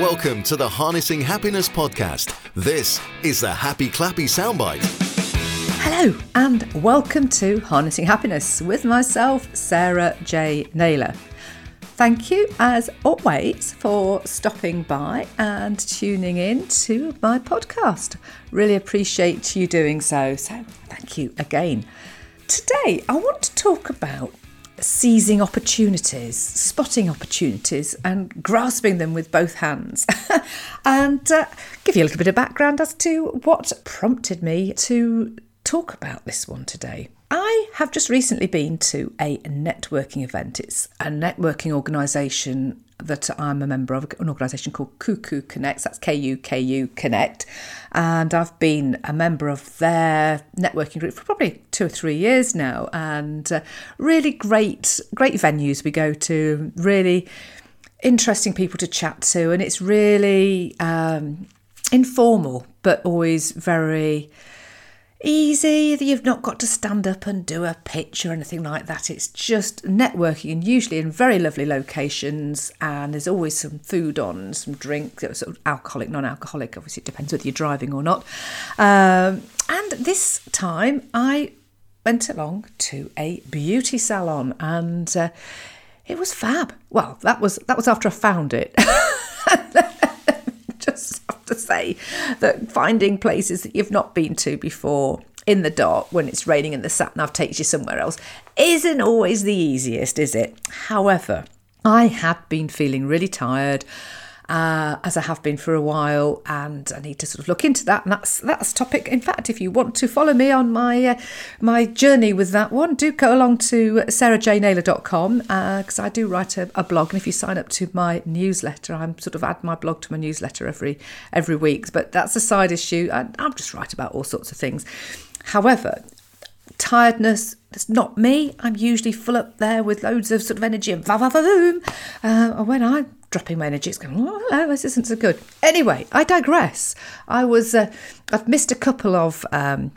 Welcome to the Harnessing Happiness podcast. This is the Happy Clappy Soundbite. Hello, and welcome to Harnessing Happiness with myself, Sarah J. Naylor. Thank you, as always, for stopping by and tuning in to my podcast. Really appreciate you doing so. So, thank you again. Today, I want to talk about seizing opportunities, spotting opportunities, and grasping them with both hands. and uh, give you a little bit of background as to what prompted me to talk about this one today. I have just recently been to a networking event. It's a networking organisation that I'm a member of, an organisation called Kuku Connects. That's K U K U Connect. And I've been a member of their networking group for probably two or three years now. And uh, really great, great venues we go to, really interesting people to chat to. And it's really um, informal, but always very easy. You've not got to stand up and do a pitch or anything like that. It's just networking and usually in very lovely locations. And there's always some food on, some drink, sort of alcoholic, non alcoholic. Obviously, it depends whether you're driving or not. Um, and this time I went along to a beauty salon and uh, it was fab. Well, that was that was after I found it. to say that finding places that you've not been to before in the dark when it's raining and the sat nav takes you somewhere else isn't always the easiest, is it? However, I had been feeling really tired uh, as I have been for a while, and I need to sort of look into that. And that's that's topic. In fact, if you want to follow me on my uh, my journey with that one, do go along to sarahjnaylor.com because uh, I do write a, a, blog, and if you sign up to my newsletter, I'm sort of add my blog to my newsletter every every week. But that's a side issue. I'm just write about all sorts of things. However, tiredness. That's not me. I'm usually full up there with loads of sort of energy and va va va boom. Uh, when I'm dropping my energy. It's going, oh, hello, this isn't so good. Anyway, I digress. I was, uh, I've missed a couple of um,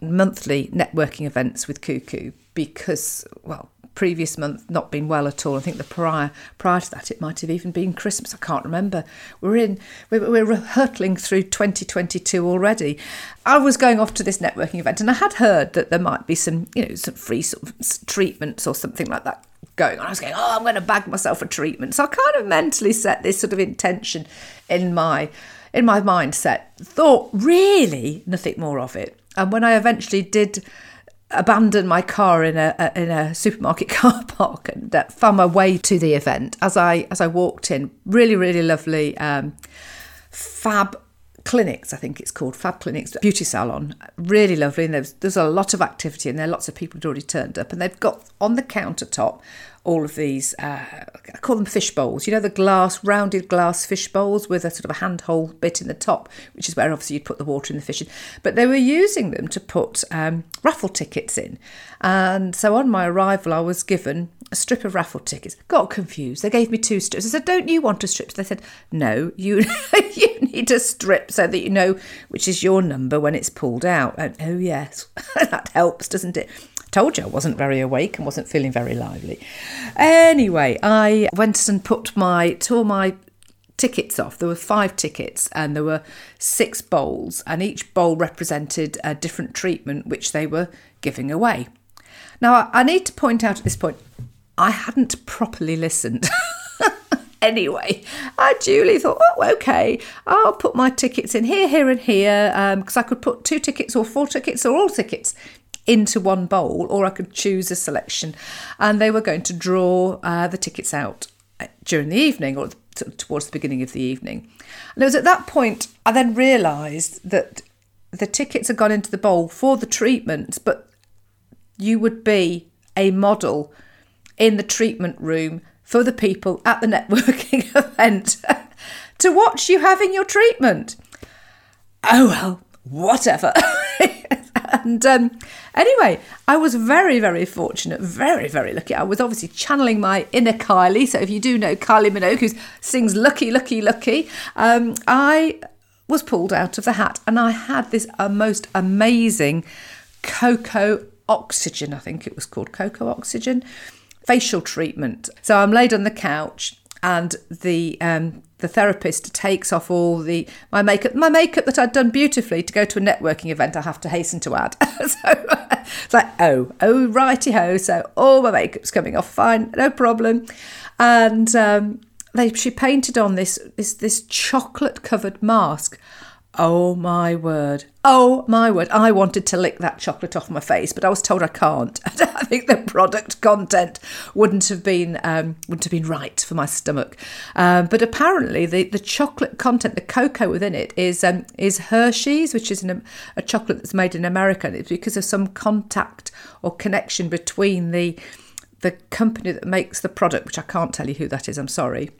monthly networking events with Kuku because, well, previous month not been well at all. I think the prior prior to that it might have even been Christmas. I can't remember. We're in we're, we're hurtling through 2022 already. I was going off to this networking event and I had heard that there might be some you know some free sort of treatments or something like that going on. I was going, oh, I'm going to bag myself a treatment. So I kind of mentally set this sort of intention in my in my mindset. Thought really nothing more of it. And when I eventually did abandon my car in a, a in a supermarket car park and uh, found my way to the event, as I as I walked in, really really lovely. Um, fab clinics, I think it's called Fab Clinics Beauty Salon. Really lovely. And there's, there's a lot of activity and there. Lots of people had already turned up. And they've got on the countertop all of these, uh, I call them fish bowls. You know, the glass, rounded glass fish bowls with a sort of a handhold bit in the top, which is where obviously you'd put the water in the fish in. But they were using them to put um, raffle tickets in. And so on my arrival, I was given a strip of raffle tickets. Got confused. They gave me two strips. I said, "Don't you want a strip?" They said, "No, you you need a strip so that you know which is your number when it's pulled out." And oh yes, that helps, doesn't it? Told you I wasn't very awake and wasn't feeling very lively. Anyway, I went and put my tore my tickets off. There were five tickets and there were six bowls, and each bowl represented a different treatment which they were giving away. Now, I need to point out at this point, I hadn't properly listened. anyway, I duly thought, oh, okay, I'll put my tickets in here, here, and here because um, I could put two tickets or four tickets or all tickets into one bowl, or I could choose a selection. And they were going to draw uh, the tickets out uh, during the evening or towards the beginning of the evening. And it was at that point I then realised that the tickets had gone into the bowl for the treatments, but you would be a model in the treatment room for the people at the networking event to watch you having your treatment. Oh, well, whatever. and um, anyway, I was very, very fortunate, very, very lucky. I was obviously channeling my inner Kylie. So if you do know Kylie Minogue, who sings Lucky, Lucky, Lucky, um, I was pulled out of the hat and I had this uh, most amazing cocoa oxygen, I think it was called cocoa oxygen facial treatment. So I'm laid on the couch and the um, the therapist takes off all the my makeup my makeup that I'd done beautifully to go to a networking event I have to hasten to add. So it's like oh oh righty ho so all my makeup's coming off fine no problem. And um, they she painted on this this this chocolate covered mask Oh my word. Oh my word. I wanted to lick that chocolate off my face, but I was told I can't. I think the product content wouldn't have been um, wouldn't have been right for my stomach. Um, but apparently the, the chocolate content, the cocoa within it is um, is Hershey's, which is an, a chocolate that's made in America. And it's because of some contact or connection between the the company that makes the product, which I can't tell you who that is, I'm sorry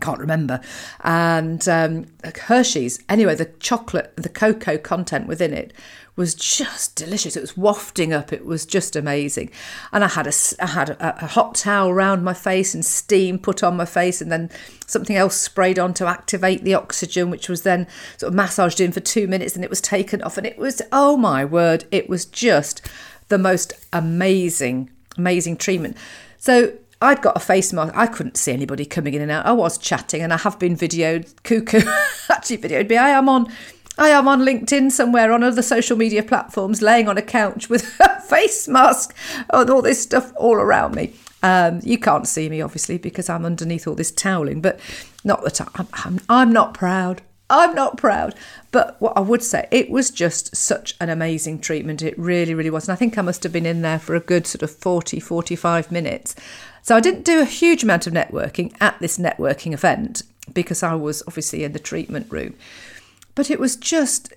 can't remember. And um, Hershey's, anyway, the chocolate, the cocoa content within it was just delicious. It was wafting up. It was just amazing. And I had a, I had a, a hot towel around my face and steam put on my face, and then something else sprayed on to activate the oxygen, which was then sort of massaged in for two minutes, and it was taken off. And it was, oh my word, it was just the most amazing, amazing treatment. So I'd got a face mask. I couldn't see anybody coming in and out. I was chatting, and I have been videoed. Kuku actually videoed me. I am on. I am on LinkedIn somewhere on other social media platforms, laying on a couch with a face mask and all this stuff all around me. Um, you can't see me, obviously, because I'm underneath all this toweling, but not that I'm, I'm, I'm not proud. I'm not proud. But what I would say, it was just such an amazing treatment. It really, really was. And I think I must have been in there for a good sort of 40, 45 minutes. So I didn't do a huge amount of networking at this networking event because I was obviously in the treatment room. But it was just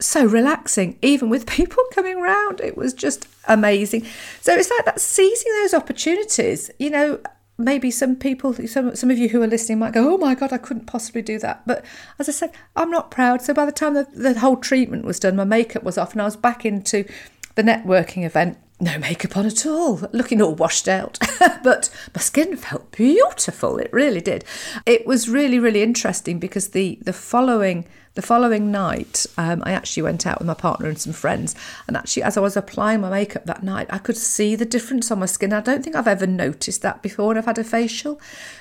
so relaxing, even with people coming around. It was just amazing. So it's like that seizing those opportunities. You know, maybe some people, some, some of you who are listening might go, oh my God, I couldn't possibly do that. But as I said, I'm not proud. So by the time the, the whole treatment was done, my makeup was off and I was back into the networking event no makeup on at all, looking all washed out. but my skin felt beautiful. It really did. It was really, really interesting because the the following the following night, um, I actually went out with my partner and some friends. And actually, as I was applying my makeup that night, I could see the difference on my skin. I don't think I've ever noticed that before when I've had a facial.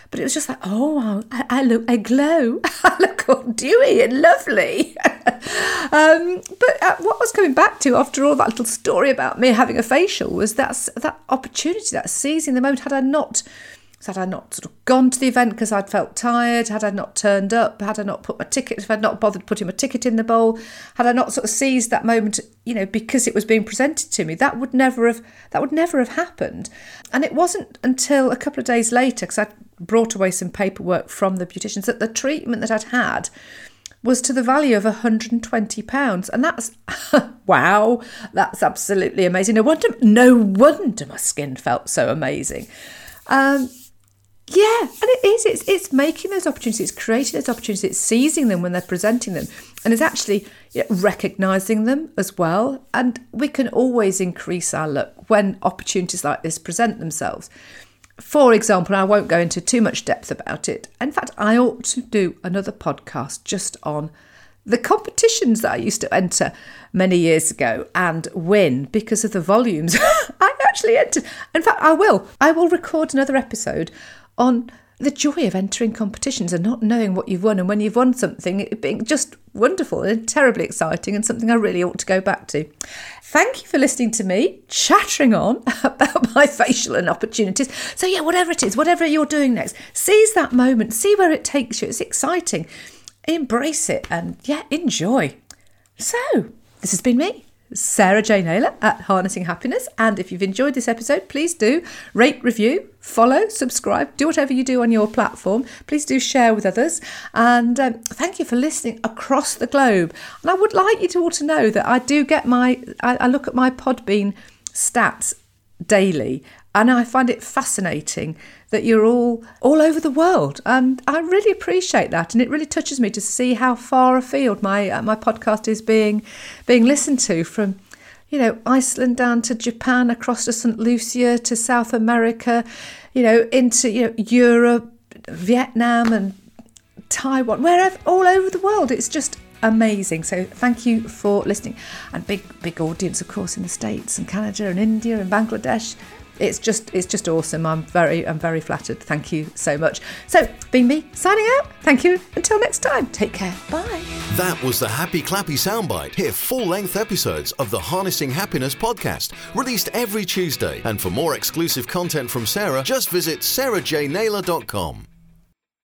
But it was just like, oh, I, I look, I glow. I look all dewy and lovely. um, but uh, what I was coming back to after all that little story about me having a facial was that, that opportunity, that seizing the moment. Had I not had I not sort of gone to the event because I'd felt tired, had I not turned up, had I not put my ticket, if I'd not bothered putting my ticket in the bowl, had I not sort of seized that moment, you know, because it was being presented to me, that would never have that would never have happened. And it wasn't until a couple of days later, because I'd brought away some paperwork from the beauticians, that the treatment that I'd had was to the value of £120. And that's, wow, that's absolutely amazing. No wonder, no wonder my skin felt so amazing. Um, yeah, and it is. It's it's making those opportunities, it's creating those opportunities, it's seizing them when they're presenting them, and it's actually recognizing them as well. And we can always increase our luck when opportunities like this present themselves. For example, I won't go into too much depth about it. In fact, I ought to do another podcast just on the competitions that I used to enter many years ago and win because of the volumes I actually entered. In fact, I will. I will record another episode on the joy of entering competitions and not knowing what you've won and when you've won something it being just wonderful and terribly exciting and something I really ought to go back to. Thank you for listening to me chattering on about my facial and opportunities. So yeah, whatever it is, whatever you're doing next, seize that moment, see where it takes you. It's exciting. Embrace it and yeah, enjoy. So, this has been me. Sarah J. Naylor at Harnessing Happiness. And if you've enjoyed this episode, please do rate, review, follow, subscribe, do whatever you do on your platform. Please do share with others. And um, thank you for listening across the globe. And I would like you to all to know that I do get my, I, I look at my Podbean stats daily and I find it fascinating that you're all all over the world, and I really appreciate that. And it really touches me to see how far afield my uh, my podcast is being being listened to from, you know, Iceland down to Japan, across to St Lucia to South America, you know, into you know Europe, Vietnam, and Taiwan, wherever, all over the world. It's just amazing. So thank you for listening. And big, big audience, of course, in the States and Canada and India and Bangladesh. It's just it's just awesome. I'm very I'm very flattered. Thank you so much. So, being me signing out. Thank you. Until next time. Take care. Bye. That was the Happy Clappy soundbite. Hear full length episodes of the Harnessing Happiness podcast, released every Tuesday. And for more exclusive content from Sarah, just visit sarahjnaylor.com.